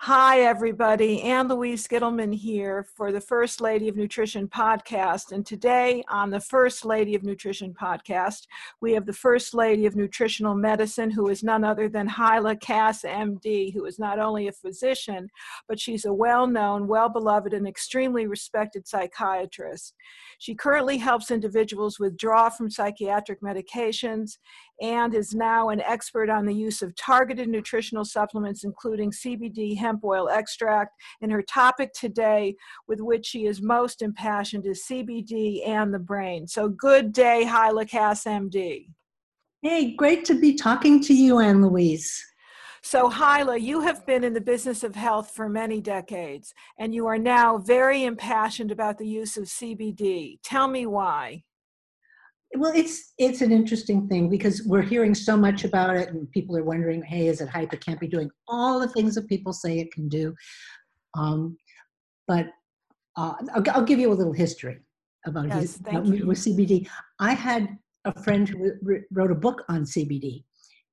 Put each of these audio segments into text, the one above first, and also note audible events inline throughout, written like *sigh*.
Hi, everybody. Ann Louise Gittleman here for the First Lady of Nutrition podcast. And today, on the First Lady of Nutrition podcast, we have the First Lady of Nutritional Medicine, who is none other than Hyla Cass, MD, who is not only a physician, but she's a well known, well beloved, and extremely respected psychiatrist. She currently helps individuals withdraw from psychiatric medications and is now an expert on the use of targeted nutritional supplements, including CBD hemp oil extract. And her topic today, with which she is most impassioned, is CBD and the brain. So, good day, Hyla Cass MD. Hey, great to be talking to you, Ann Louise. So, Hyla, you have been in the business of health for many decades, and you are now very impassioned about the use of CBD. Tell me why. Well, it's it's an interesting thing because we're hearing so much about it, and people are wondering, "Hey, is it hype? It can't be doing all the things that people say it can do." Um, but uh, I'll, I'll, give you a little history about, yes, his, about with CBD. I had a friend who wrote a book on CBD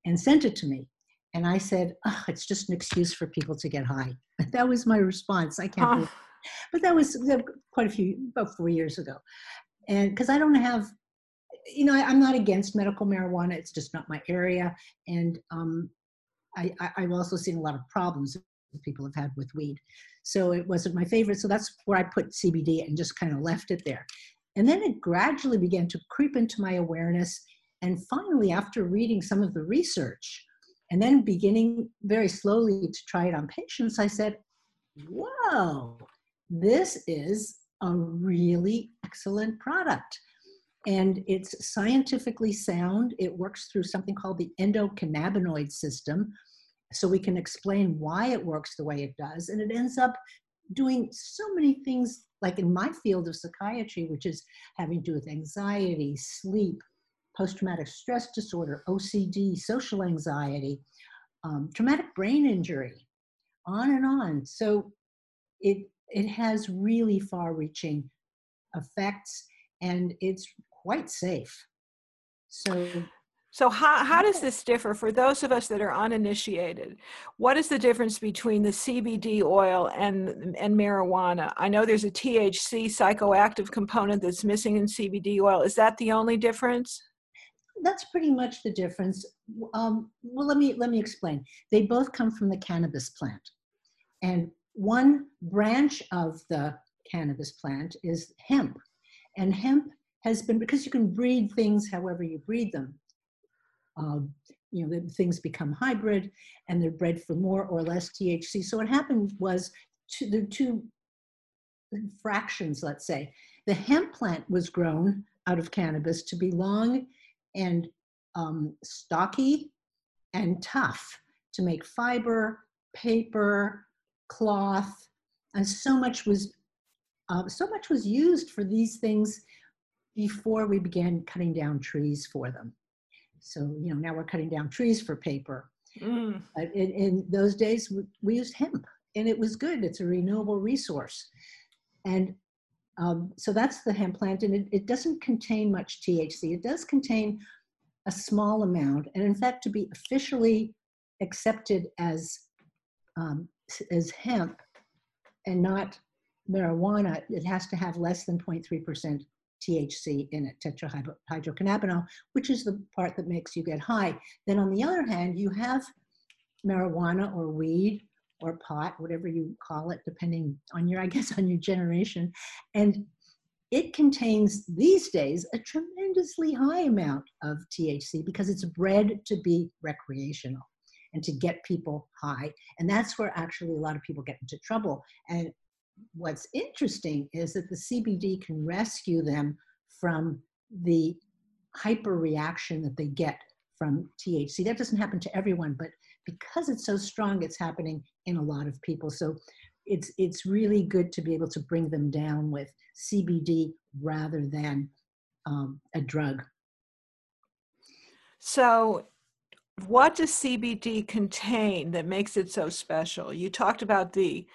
and sent it to me, and I said, oh, "It's just an excuse for people to get high." *laughs* That was my response. I can't. Huh. But that was quite a few, about four years ago, and because I don't have you know, I, am not against medical marijuana. It's just not my area. And um, I, have also seen a lot of problems people have had with weed. So it wasn't my favorite. So that's where I put CBD and just kind of left it there. And then it gradually began to creep into my awareness. And finally, after reading some of the research and then beginning very slowly to try it on patients, I said, whoa, this is a really excellent product and it's scientifically sound. It works through something called the endocannabinoid system. So we can explain why it works the way it does. And it ends up doing so many things, like in my field of psychiatry, which is having to do with anxiety, sleep, post traumatic stress disorder, OCD, social anxiety, um, traumatic brain injury, on and on. So it, it has really far reaching effects and it's quite safe. So so how, how does this differ for those of us that are uninitiated? What is the difference between the CBD oil and and marijuana? I know there's a THC psychoactive component that's missing in CBD oil. Is that the only difference? That's pretty much the difference. Um, well, let me let me explain. They both come from the cannabis plant, and one branch of the cannabis plant is hemp, and hemp has been because you can breed things however you breed them. Um, you know, things become hybrid and they're bred for more or less THC. So what happened was the two fractions, let's say. The hemp plant was grown out of cannabis to be long and um, stocky and tough to make fiber, paper, cloth, and so much was uh, so much was used for these things before we began cutting down trees for them. So, you know, now we're cutting down trees for paper. Mm. In, in, those days, we, we, used hemp and it was good. It's a renewable resource. And um, so that's the hemp plant, and it, it doesn't contain much THC. It does contain a small amount, and in fact, to be officially accepted as um, as hemp and not marijuana, it has to have less than 0.3% THC in it, tetrahydrocannabinol, which is the part that makes you get high. Then on the other hand, you have marijuana or weed or pot, whatever you call it, depending on your, I guess, on your generation. And it contains these days a tremendously high amount of THC because it's bred to be recreational and to get people high. And that's where actually a lot of people get into trouble. And what's interesting is that the CBD can rescue them from the hyperreaction that they get from THC. That doesn't happen to everyone, but because it's so strong, it's happening in a lot of people. So it's it's really good to be able to bring them down with CBD rather than um, a drug. So, what does CBD contain that makes it so special? You talked about the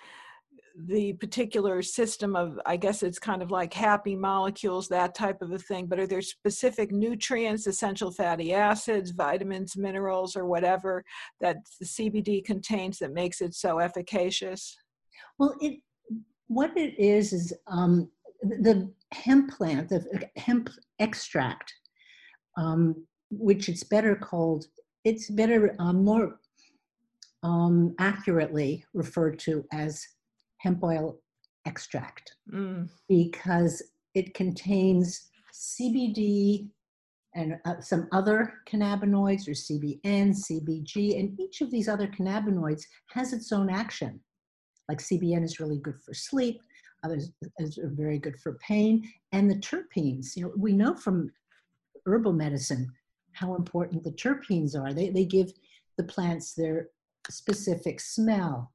the particular system of i guess it's kind of like happy molecules that type of a thing but are there specific nutrients essential fatty acids vitamins minerals or whatever that the cbd contains that makes it so efficacious? Well it what it is is um, the hemp plant the hemp extract um, which it's better called it's better um, more accurately referred to as hemp oil extract mm. because it contains CBD and uh, some other cannabinoids or CBN, CBG, and each of these other cannabinoids has its own action. Like CBN is really good for sleep, others are very good for pain, and the terpenes. You know, we know from herbal medicine how important the terpenes are. They, they give the plants their specific smell,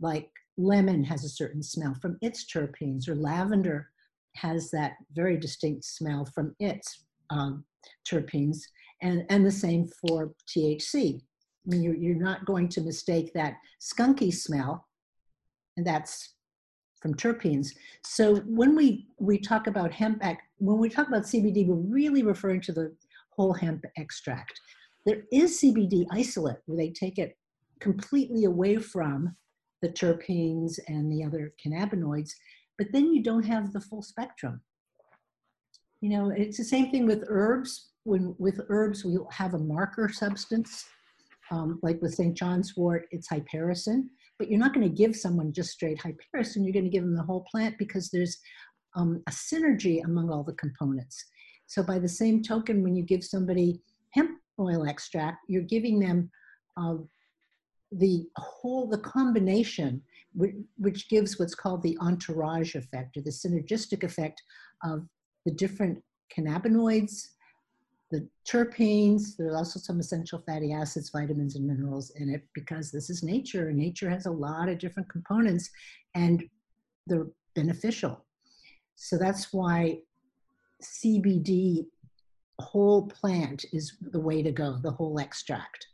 like lemon has a certain smell from its terpenes, or lavender has that very distinct smell from its um, terpenes, and, and the same for THC. I mean, you're, you're not going to mistake that skunky smell, and that's from terpenes. So when we, we talk about hemp, when we talk about CBD, we're really referring to the whole hemp extract. There is CBD isolate where they take it completely away from the terpenes and the other cannabinoids, but then you don't have the full spectrum. You know, it's the same thing with herbs. When with herbs, we'll have a marker substance, um, like with St. John's wort, it's hypericin, but you're not going to give someone just straight hypericin. You're going to give them the whole plant because there's um, a synergy among all the components. So by the same token, when you give somebody hemp oil extract, you're giving them uh, the whole, the combination, which gives what's called the entourage effect or the synergistic effect of the different cannabinoids, the terpenes, there's also some essential fatty acids, vitamins, and minerals in it because this is nature, and nature has a lot of different components and they're beneficial. So that's why CBD whole plant is the way to go, the whole extract.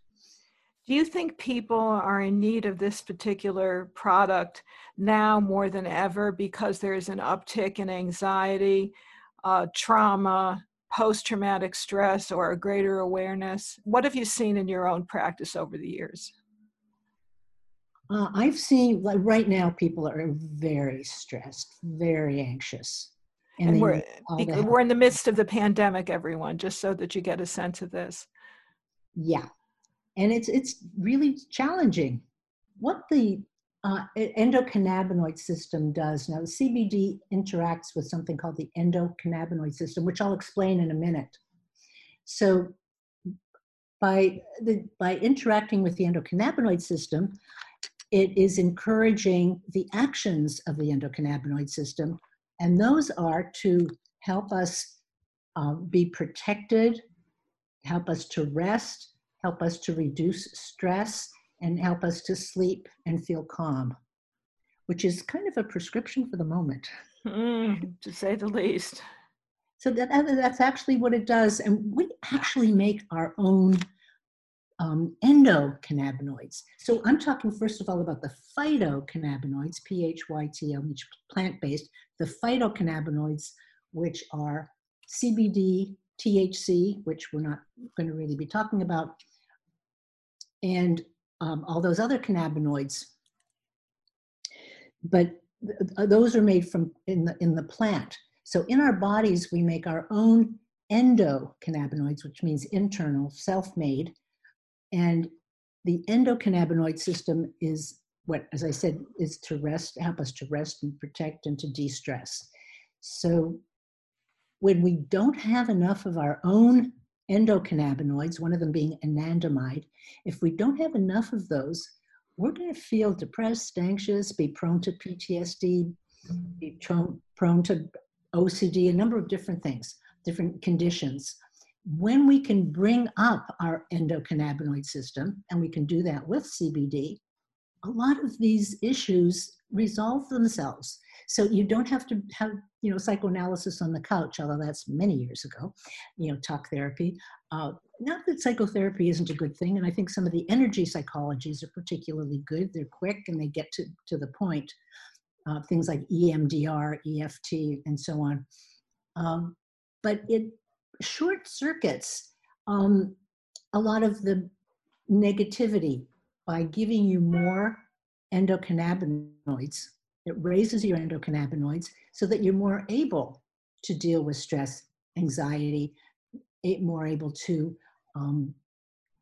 Do you think people are in need of this particular product now more than ever because there's an uptick in anxiety, uh, trauma, post traumatic stress, or a greater awareness? What have you seen in your own practice over the years? Uh, I've seen, like, right now, people are very stressed, very anxious. And, and we're, we're in the midst of the pandemic, everyone, just so that you get a sense of this. Yeah, and it's it's really challenging. What the uh, endocannabinoid system does now, the CBD interacts with something called the endocannabinoid system, which I'll explain in a minute. So, by the by interacting with the endocannabinoid system, it is encouraging the actions of the endocannabinoid system, and those are to help us uh, be protected, help us to rest, help us to reduce stress, and help us to sleep and feel calm, which is kind of a prescription for the moment. Mm, to say the least. So that, that's actually what it does. And we actually make our own um, endocannabinoids. So I'm talking first of all about the phytocannabinoids, P-H-Y-T-O, each plant-based, the phytocannabinoids, which are CBD, THC, which we're not going to really be talking about, and um, all those other cannabinoids. But th- those are made from in the in the plant. So in our bodies, we make our own endocannabinoids, which means internal, self-made, and the endocannabinoid system is what, as I said, is to rest, help us to rest and protect and to de-stress. So when we don't have enough of our own endocannabinoids, one of them being anandamide, if we don't have enough of those, we're going to feel depressed, anxious, be prone to PTSD, be prone to OCD, a number of different things, different conditions. When we can bring up our endocannabinoid system, and we can do that with CBD, a lot of these issues resolve themselves. So you don't have to have, you know, psychoanalysis on the couch, although that's many years ago, you know, talk therapy. Uh, not that psychotherapy isn't a good thing, and I think some of the energy psychologies are particularly good. They're quick and they get to, to the point. uh, things like EMDR, EFT, and so on. Um, but it short circuits um, a lot of the negativity by giving you more endocannabinoids. It raises your endocannabinoids so that you're more able to deal with stress, anxiety, more able to um,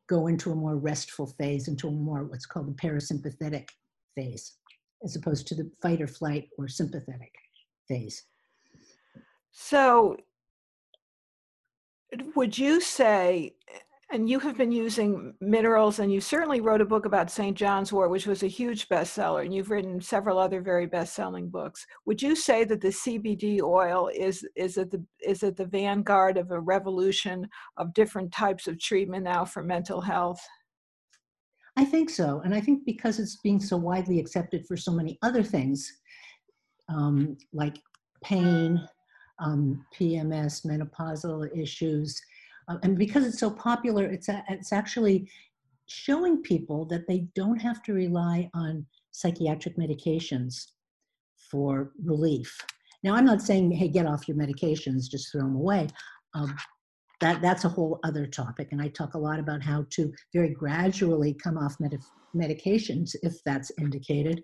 go into a more restful phase, into a more what's called the parasympathetic phase, as opposed to the fight or flight or sympathetic phase. So, would you say and you have been using minerals, and you certainly wrote a book about St. John's Wort, which was a huge bestseller, and you've written several other very best-selling books. Would you say that the CBD oil is is at the is at the vanguard of a revolution of different types of treatment now for mental health? I think so, and I think because it's being so widely accepted for so many other things, um, like pain, um, PMS, menopausal issues uh, and because it's so popular, it's, a, it's actually showing people that they don't have to rely on psychiatric medications for relief. Now, I'm not saying, hey, get off your medications, just throw them away. Um, that, that's a whole other topic. And I talk a lot about how to very gradually come off med- medications if that's indicated.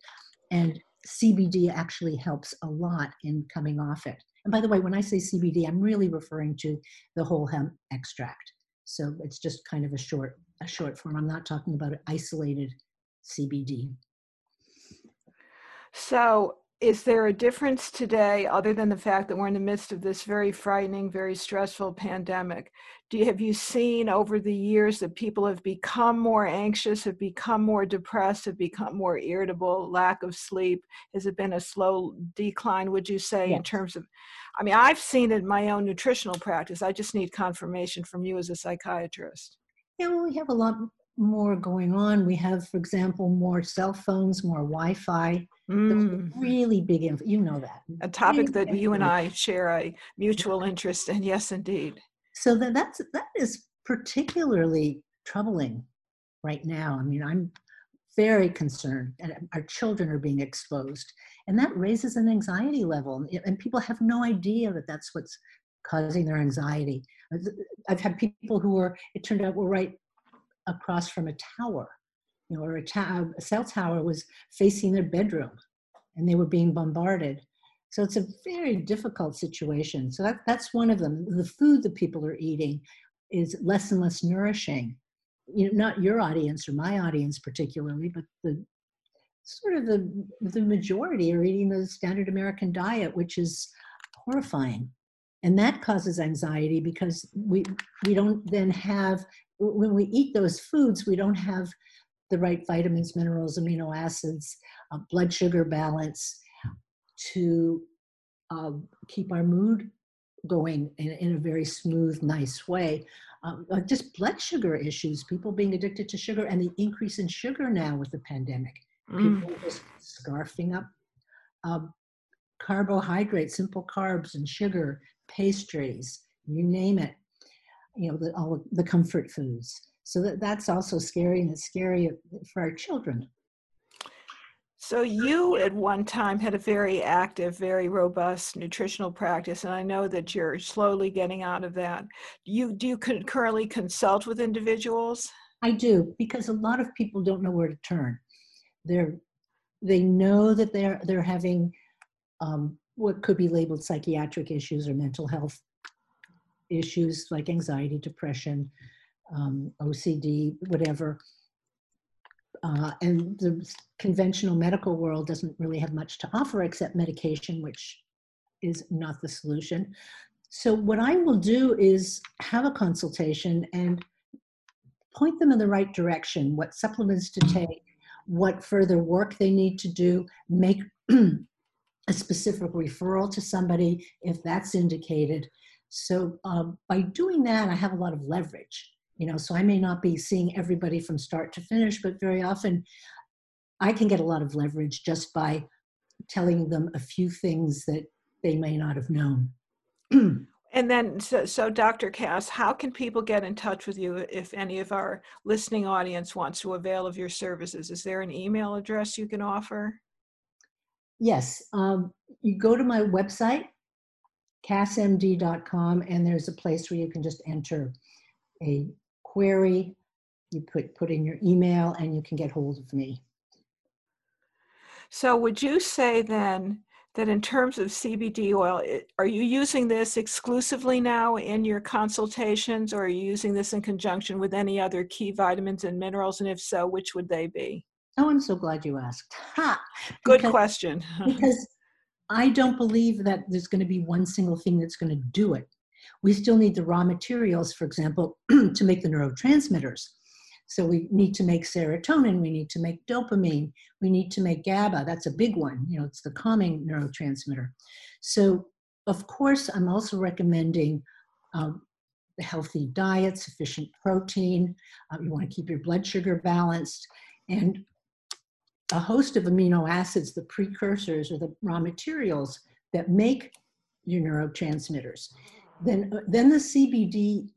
And CBD actually helps a lot in coming off it. And by the way, when I say CBD, I'm really referring to the whole hemp extract. So it's just kind of a short a short form. I'm not talking about isolated CBD. So is there a difference today other than the fact that we're in the midst of this very frightening very stressful pandemic? Do you have you seen over the years that people have become more anxious have become more depressed have become more irritable lack of sleep? Has it been a slow decline would you say yes. in terms of i mean i've seen it in my own nutritional practice. I just need confirmation from you as a psychiatrist. Yeah well, we have a lot more going on. We have for example more cell phones more wi-fi Mm. Really big, inf- you know that. A topic really that you and I share a mutual interest in. Yes, indeed. So that that's that is particularly troubling right now. I mean, I'm very concerned, and our children are being exposed, and that raises an anxiety level, and people have no idea that that's what's causing their anxiety. I've had people who were, it turned out, were right across from a tower you know, or a, ta- a cell tower was facing their bedroom and they were being bombarded. So it's a very difficult situation. So that, that's one of them. The food that people are eating is less and less nourishing. You know, not your audience or my audience particularly, but the sort of the the majority are eating the standard American diet, which is horrifying. And that causes anxiety because we we don't then have when we eat those foods, we don't have the right vitamins, minerals, amino acids, uh, blood sugar balance to uh, keep our mood going in, in, a very smooth, nice way. Um, uh, just blood sugar issues, people being addicted to sugar, and the increase in sugar now with the pandemic. Mm. People just scarfing up um, carbohydrates, simple carbs, and sugar, pastries, you name it. You know, the, all the comfort foods. So that, that's also scary and it's scary for our children. So you at one time had a very active, very robust nutritional practice, and I know that you're slowly getting out of that. You do you currently consult with individuals? I do because a lot of people don't know where to turn. They're they know that they're they're having um, what could be labeled psychiatric issues or mental health issues like anxiety, depression, um, OCD, whatever. Uh, and the conventional medical world doesn't really have much to offer except medication, which is not the solution. So, what I will do is have a consultation and point them in the right direction what supplements to take, what further work they need to do, make *clears throat* a specific referral to somebody if that's indicated. So, uh, by doing that, I have a lot of leverage you know so i may not be seeing everybody from start to finish but very often i can get a lot of leverage just by telling them a few things that they may not have known and then so, so dr cass how can people get in touch with you if any of our listening audience wants to avail of your services is there an email address you can offer Yes. Um, you go to my website, cassmd.com, and there's a place where you can just enter a query. You put, put in your email and you can get hold of me. So, would you say then that in terms of CBD oil, are you using this exclusively now in your consultations, or are you using this in conjunction with any other key vitamins and minerals? And if so, which would they be? Oh, I'm so glad you asked. Ha! Good because, question. *laughs* because I don't believe that there's going to be one single thing that's going to do it. We still need the raw materials, for example, *clears throat* to make the neurotransmitters. So we need to make serotonin, we need to make dopamine, we need to make GABA. That's a big one. You know, it's the calming neurotransmitter. So, of course, I'm also recommending um, healthy diet, sufficient protein. Uh, you want to keep your blood sugar balanced, and a host of amino acids, the precursors or the raw materials that make your neurotransmitters. Then, uh, then the CBD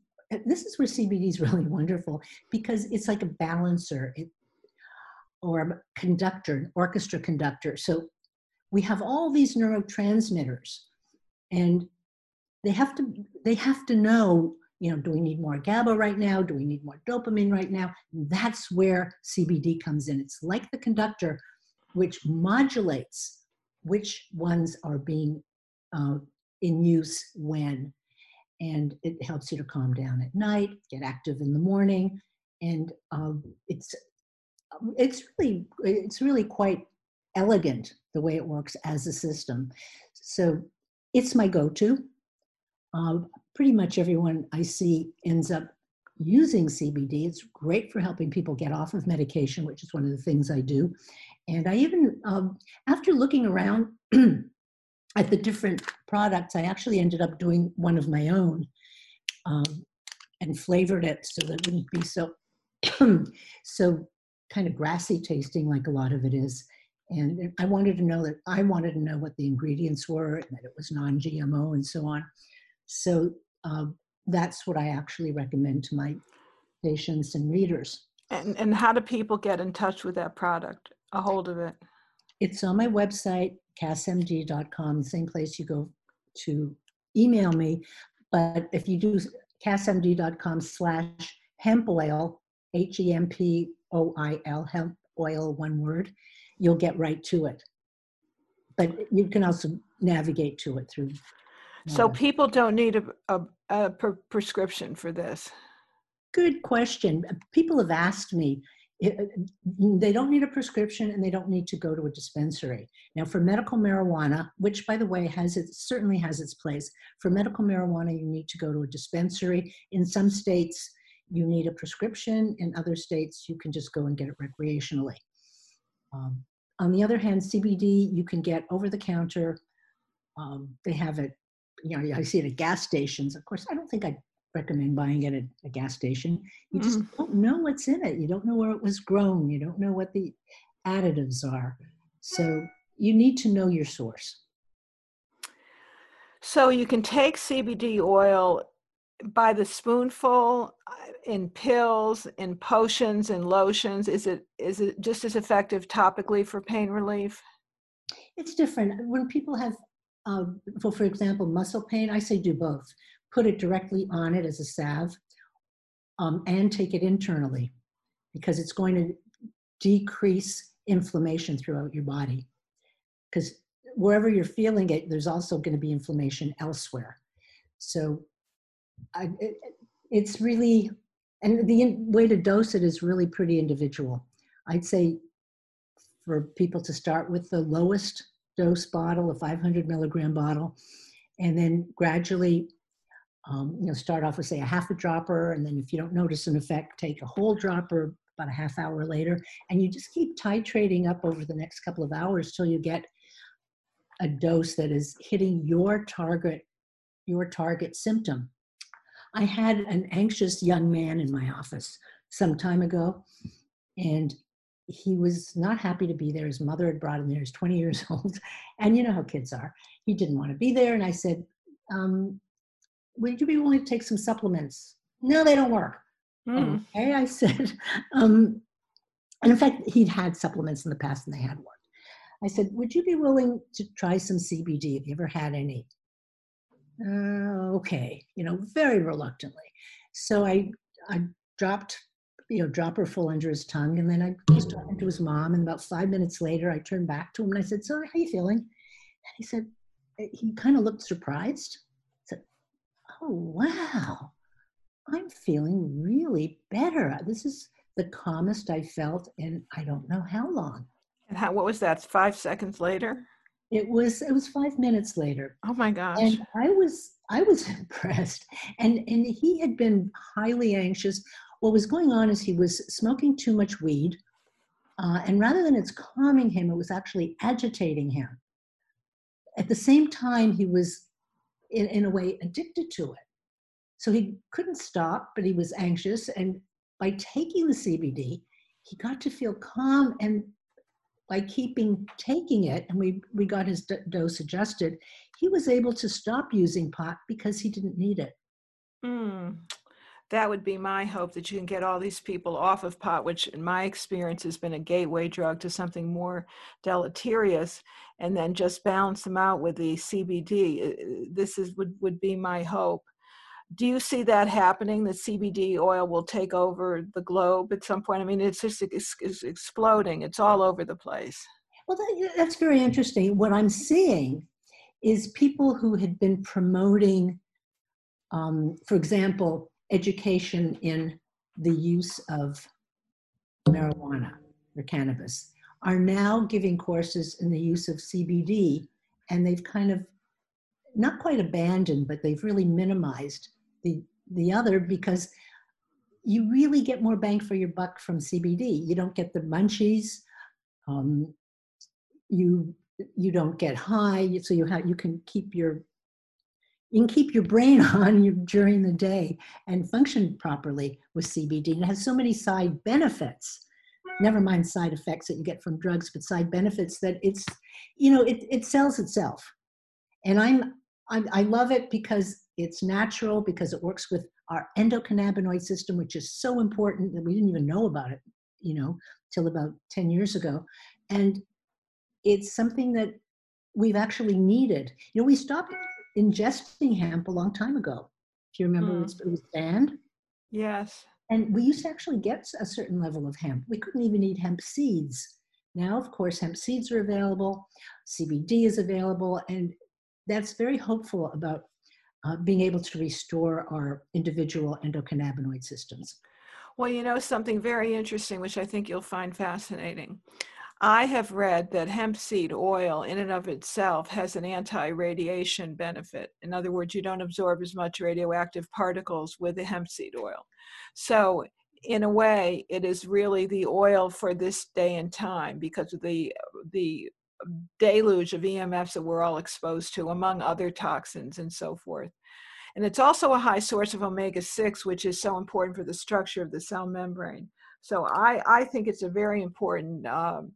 this is where CBD is really *laughs* wonderful because it's like a balancer it, or a conductor, an orchestra conductor. So we have all these neurotransmitters and they have to they have to know you know do we need more gaba right now? Do we need more dopamine right now? That's where cbd comes in. It's like the conductor which modulates which ones are being uh, in use when and it helps you to calm down at night, get active in the morning, and um, it's it's really it's really quite elegant the way it works as a system. So it's my go-to. Um, pretty much everyone I see ends up using CBD. It's great for helping people get off of medication, which is one of the things I do. And I even, um, after looking around *clears throat* at the different products, I actually ended up doing one of my own um, and flavored it so that it wouldn't be so *clears throat* so kind of grassy tasting like a lot of it is. And I wanted to know that I wanted to know what the ingredients were and that it was non-GMO and so on. So uh, that's what I actually recommend to my patients and readers. And, and how do people get in touch with that product, a hold of it? It's on my website, cassmd.com, the same place you go to email me. But if you do cassmd.com slash hemp oil, H E M P O I L, hemp oil, one word, you'll get right to it. But you can also navigate to it through. Uh, so people don't need a, a, a prescription for this. Good question. People have asked me, they don't need a prescription and they don't need to go to a dispensary. Now, for medical marijuana, which by the way has it certainly has its place, for medical marijuana you need to go to a dispensary. In some states, you need a prescription. In other states, you can just go and get it recreationally. Um, on the other hand, CBD you can get over the counter. Um, they have it, you know, I see it at gas stations. Of course, I don't think I recommend buying it at a gas station. You just mm. don't know what's in it. You don't know where it was grown. You don't know what the additives are. So you need to know your source. So you can take CBD oil by the spoonful uh, in pills, in potions, in lotions. Is it is it just as effective topically for pain relief? It's different. When people have, uh, for, for example, muscle pain, I say do both put it directly on it as a salve, um, and take it internally because it's going to decrease inflammation throughout your body. Because wherever you're feeling it, there's also going to be inflammation elsewhere. So I, it, it's really, and the way to dose it is really pretty individual. I'd say for people to start with the lowest dose bottle, a 500 milligram bottle, and then gradually um, you know, start off with say a half a dropper, and then if you don't notice an effect, take a whole dropper about a half hour later, and you just keep titrating up over the next couple of hours till you get a dose that is hitting your target, your target symptom. I had an anxious young man in my office some time ago, and he was not happy to be there. His mother had brought him there. He's 20 years *laughs* old, and you know how kids are. He didn't want to be there, and I said, um, would you be willing to take some supplements? No, they don't work. Mm. Okay, I said. *laughs* Um, and in fact, he'd had supplements in the past and they had worked. I said, Would you be willing to try some CBD? Have you ever had any? Uh, okay, you know, very reluctantly. So I, I dropped, you know, dropper full under his tongue, and then I was talking to his mom. And about five minutes later, I turned back to him and I said, "So, how are you feeling?" And he said, he kind of looked surprised. "Oh, wow, I'm feeling really better. This is the calmest I felt in I don't know how long." And how? What was that? Five seconds later. It was it was five minutes later. Oh my gosh. And I was I was *laughs* impressed. And and he had been highly anxious. What was going on is he was smoking too much weed. Uh, and rather than it's calming him, it was actually agitating him. At the same time, he was in, in a way addicted to it. So he couldn't stop, but he was anxious. And by taking the CBD, he got to feel calm and by keeping taking it and we, we got his d- dose adjusted, he was able to stop using pot because he didn't need it. Mm, that would be my hope that you can get all these people off of pot, which in my experience has been a gateway drug to something more deleterious, and then just balance them out with the CBD. This is would, would be my hope. Do you see that happening that cbd oil will take over the globe at some point? I mean it's just it's, it's exploding it's all over the place. Well that, that's very interesting. What i'm seeing is people who had been promoting um, for example education in the use of marijuana or cannabis are now giving courses in the use of cbd and they've kind of not quite abandoned but they've really minimized the the other because you really get more bang for your buck from CBD. You don't get the munchies. Um, you you don't get high, so you have you can keep your you can keep your brain *laughs* on you during the day and function properly with CBD. It has so many side benefits. Never mind side effects that you get from drugs, but side benefits that it's you know it it sells itself. And I'm I, I love it because it's natural because it works with our endocannabinoid system, which is so important that we didn't even know about it, you know, till about 10 years ago. And it's something that we've actually needed. You know, we stopped ingesting hemp a long time ago. If you remember, mm. it was banned. Yes. And we used to actually get a certain level of hemp. We couldn't even eat hemp seeds. Now, of course, hemp seeds are available, CBD is available, and that's very hopeful about uh, being able to restore our individual endocannabinoid systems. Well, you know, something very interesting, which I think you'll find fascinating. I have read that hemp seed oil, in and of itself, has an anti radiation benefit. In other words, you don't absorb as much radioactive particles with the hemp seed oil. So, in a way, it is really the oil for this day and time because of the the deluge of EMFs that we're all exposed to, among other toxins and so forth. And it's also a high source of omega 6, which is so important for the structure of the cell membrane. So I, I think it's a very important, um,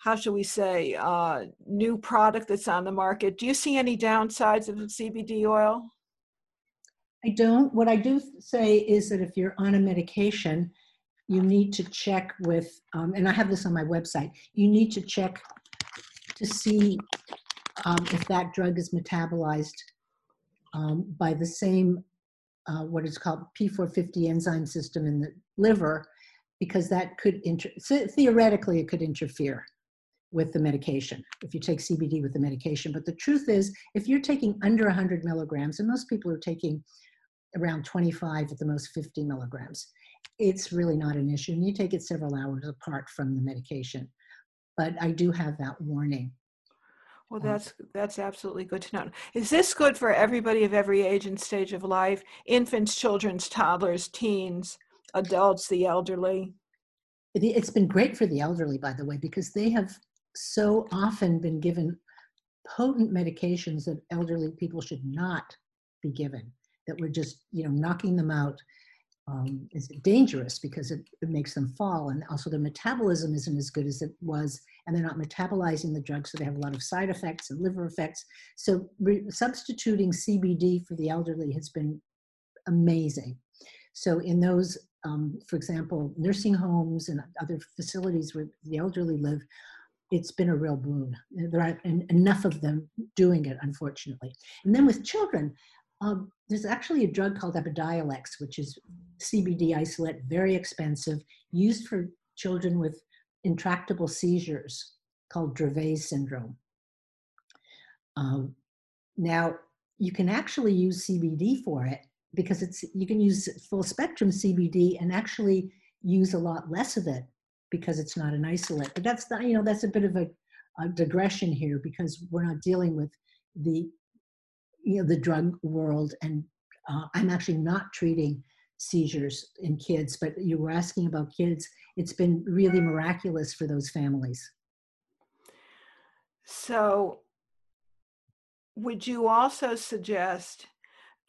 how should we say, uh, new product that's on the market. Do you see any downsides of CBD oil? I don't. What I do say is that if you're on a medication, you need to check with, um, and I have this on my website, you need to check to see um, if that drug is metabolized um, by the same, uh, what is called P450 enzyme system in the liver, because that could, inter- theoretically, it could interfere with the medication if you take CBD with the medication. But the truth is, if you're taking under 100 milligrams, and most people are taking around 25 at the most 50 milligrams, it's really not an issue. And you take it several hours apart from the medication but I do have that warning. Well, um, that's that's absolutely good to know. Is this good for everybody of every age and stage of life? Infants, children's, toddlers, teens, adults, the elderly. It's been great for the elderly, by the way, because they have so often been given potent medications that elderly people should not be given. That we're just, you know, knocking them out um, is dangerous because it, it, makes them fall. And also, their metabolism isn't as good as it was, and they're not metabolizing the drug, so they have a lot of side effects and liver effects. So, re- substituting CBD for the elderly has been amazing. So, in those, um, for example, nursing homes and other facilities where the elderly live, it's been a real boon. There aren't enough of them doing it, unfortunately. And then with children, um, there's actually a drug called Epidiolex, which is CBD isolate, very expensive, used for children with intractable seizures called Dravet syndrome. Um, now, you can actually use CBD for it because it's you can use full spectrum CBD and actually use a lot less of it because it's not an isolate. But that's not, you know that's a bit of a, a digression here because we're not dealing with the you know the drug world and uh, I'm actually not treating seizures in kids, but you were asking about kids. It's been really miraculous for those families. So, would you also suggest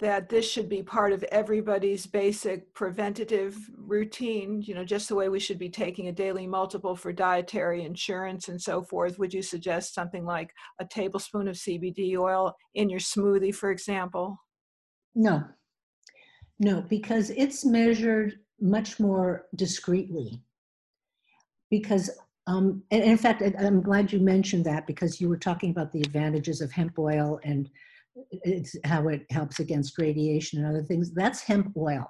that this should be part of everybody's basic preventative routine, you know, just the way we should be taking a daily multiple for dietary insurance and so forth. Would you suggest something like a tablespoon of CBD oil in your smoothie, for example? No, no, because it's measured much more discreetly. Because, um, and in fact, I'm glad you mentioned that because you were talking about the advantages of hemp oil and it's how it helps against radiation and other things. That's hemp oil.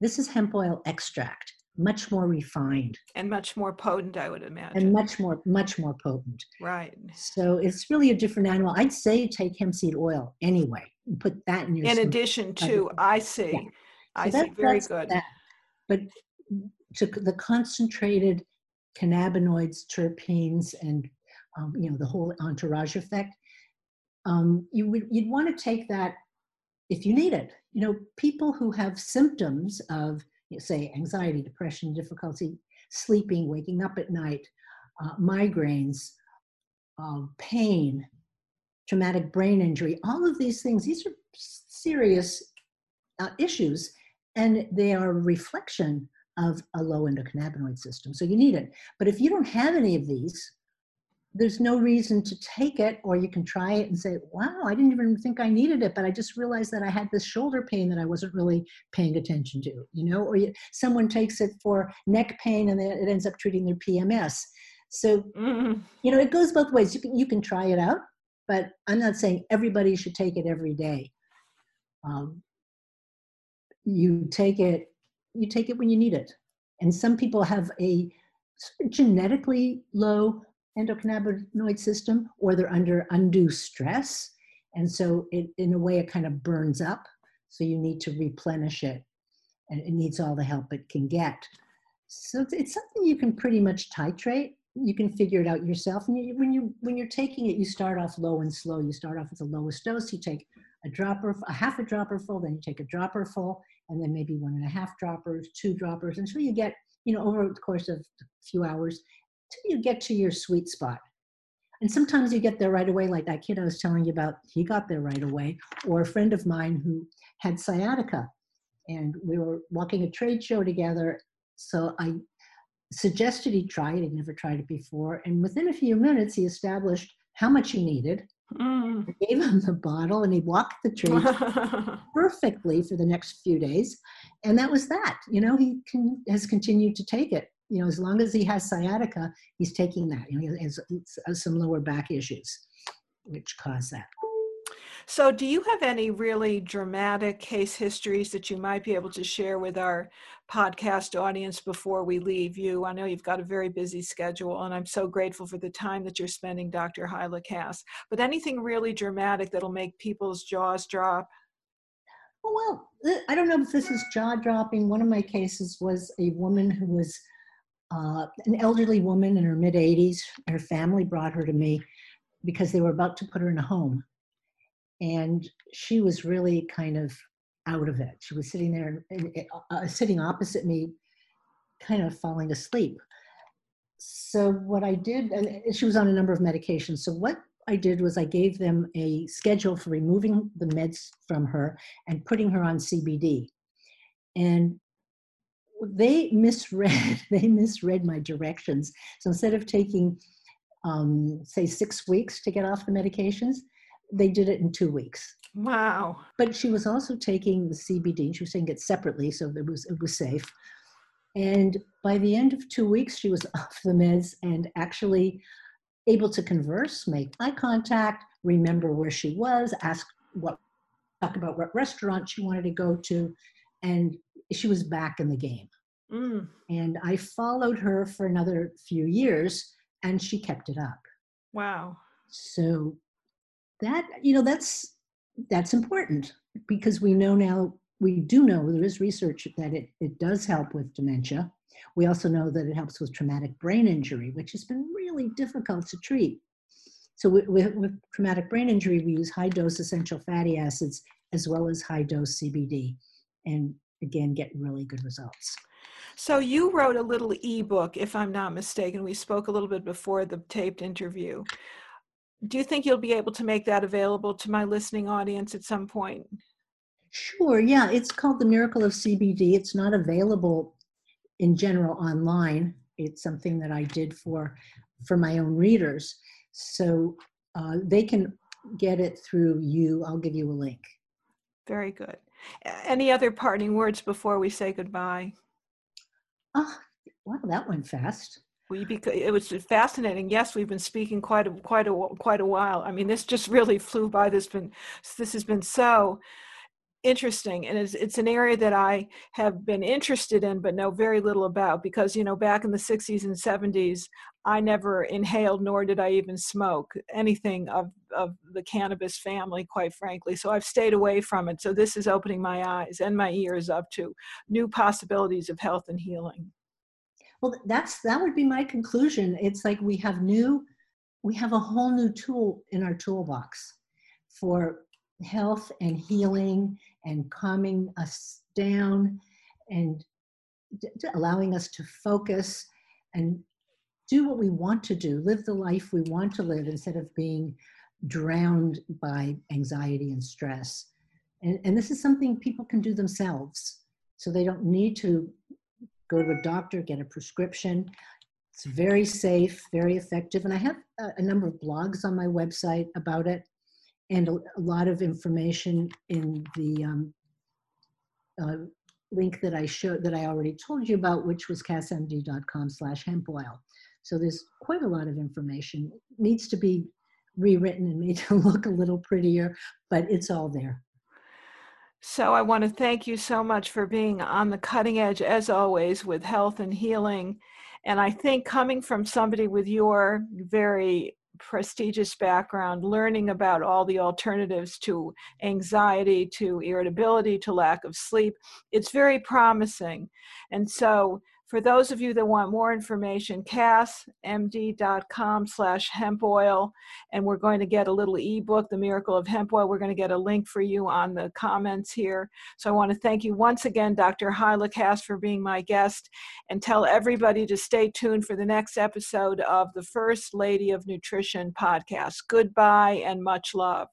This is hemp oil extract, much more refined and much more potent, I would imagine. And much more, much more potent. Right. So it's really a different animal. I'd say take hemp seed oil anyway. And put that in your. In addition to, I see. Yeah. I so see. Very good. That. But to the concentrated cannabinoids, terpenes, and um, you know the whole entourage effect um, you would you'd want to take that if you need it. You know, people who have symptoms of, you know, say, anxiety, depression, difficulty sleeping, waking up at night, uh, migraines, uh, pain, traumatic brain injury, all of these things, these are serious uh, issues, and they are a reflection of a low endocannabinoid system. So you need it. But if you don't have any of these, there's no reason to take it or you can try it and say wow i didn't even think i needed it but i just realized that i had this shoulder pain that i wasn't really paying attention to you know or you, someone takes it for neck pain and it ends up treating their pms so mm. you know it goes both ways. You can you can try it out but i'm not saying everybody should take it every day. Um, you take it you take it when you need it. And some people have a genetically low endocannabinoid system or they're under undue stress. And so it, in a way, it kind of burns up. So you need to replenish it and it needs all the help it can get. So it's, it's something you can pretty much titrate. You can figure it out yourself. And you, when you when you're taking it, you start off low and slow. You start off with the lowest dose. You take a dropper, a half a dropper full, then you take a dropper full, and then maybe one and a half droppers, two droppers, until you get, you know, over the course of a few hours, till you get to your sweet spot. And sometimes you get there right away, like that kid I was telling you about, he got there right away. Or a friend of mine who had sciatica, and we were walking a trade show together. So I suggested he try it, he'd never tried it before. And within a few minutes, he established how much he needed. Mm. I gave him the bottle and he walked the trade *laughs* perfectly for the next few days. And that was that. You know, he can, has continued to take it you know, as long as he has sciatica, he's taking that. You know, he has, has uh, some lower back issues, which cause that. So, do you have any really dramatic case histories that you might be able to share with our podcast audience before we leave you? I know you've got a very busy schedule, and I'm so grateful for the time that you're spending, Dr. Hyla Cass. But anything really dramatic that'll make people's jaws drop? Well, I don't know if this is jaw dropping. One of my cases was a woman who was uh, an elderly woman in her mid 80s. Her family brought her to me because they were about to put her in a home. And she was really kind of out of it. She was sitting there, uh, uh, sitting opposite me, kind of falling asleep. So, what I did, and she was on a number of medications. So, what I did was I gave them a schedule for removing the meds from her and putting her on CBD. And they misread *laughs* they misread my directions. So instead of taking um, say six weeks to get off the medications they did it in two weeks. Wow. But she was also taking the cbd she was taking it separately so it was it was safe. And by the end of two weeks she was *laughs* off the meds and actually able to converse, make eye contact, remember where she was, ask what, talk about what restaurant she wanted to go to, and she was back in the game. Mm. And I followed her for another few years, and she kept it up. Wow. So that you know that's that's important because we know now we do know there is research that it, it does help with dementia. We also know that it helps with traumatic brain injury, which has been really difficult to treat. So with, with, with traumatic brain injury, we use high dose essential fatty acids as well as high dose CBD, and again get really good results. So you wrote a little ebook, if I'm not mistaken. We spoke a little bit before the taped interview. Do you think you'll be able to make that available to my listening audience at some point? Sure, yeah. It's called The Miracle of CBD. It's not available in general online. It's something that I did for for my own readers. So uh, they can get it through you. I'll give you a link. Very good. Any other parting words before we say goodbye? Oh, wow, that went fast. We because it was fascinating. Yes, we've been speaking quite a quite a quite a while. I mean, this just really flew by. This been this has been so interesting and it's, it's an area that i have been interested in but know very little about because you know back in the 60s and 70s i never inhaled nor did i even smoke anything of, of the cannabis family quite frankly. So i've stayed away from it. So this is opening my eyes and my ears up to new possibilities of health and healing. Well that's that would be my conclusion. It's like we have new we have a whole new tool in our toolbox for health and healing and calming us down and allowing us to focus and do what we want to do, live the life we want to live instead of being drowned by anxiety and stress. And, and this is something people can do themselves. So they don't need to go to a doctor, get a prescription. It's very safe, very effective. And I have a, a number of blogs on my website about it and a, a lot of information in the um, uh, link that I showed that I already told you about, which was cassmd.com slash hemp oil. So there's quite a lot of information. It needs to be rewritten and made *laughs* to look a little prettier, but it's all there. So I want to thank you so much for being on the cutting edge, as always, with health and healing. And I think coming from somebody with your very prestigious background, learning about all the alternatives to anxiety, to irritability, to lack of sleep. It's very promising. And so for those of you that want more information, cassmd.com slash hemp oil, and we're going to get a little ebook, The Miracle of Hemp Oil. We're going to get a link for you on the comments here. So I want to thank you once again, Dr. Hyla Cass, for being my guest, and tell everybody to stay tuned for the next episode of the First Lady of Nutrition podcast. Goodbye and much love.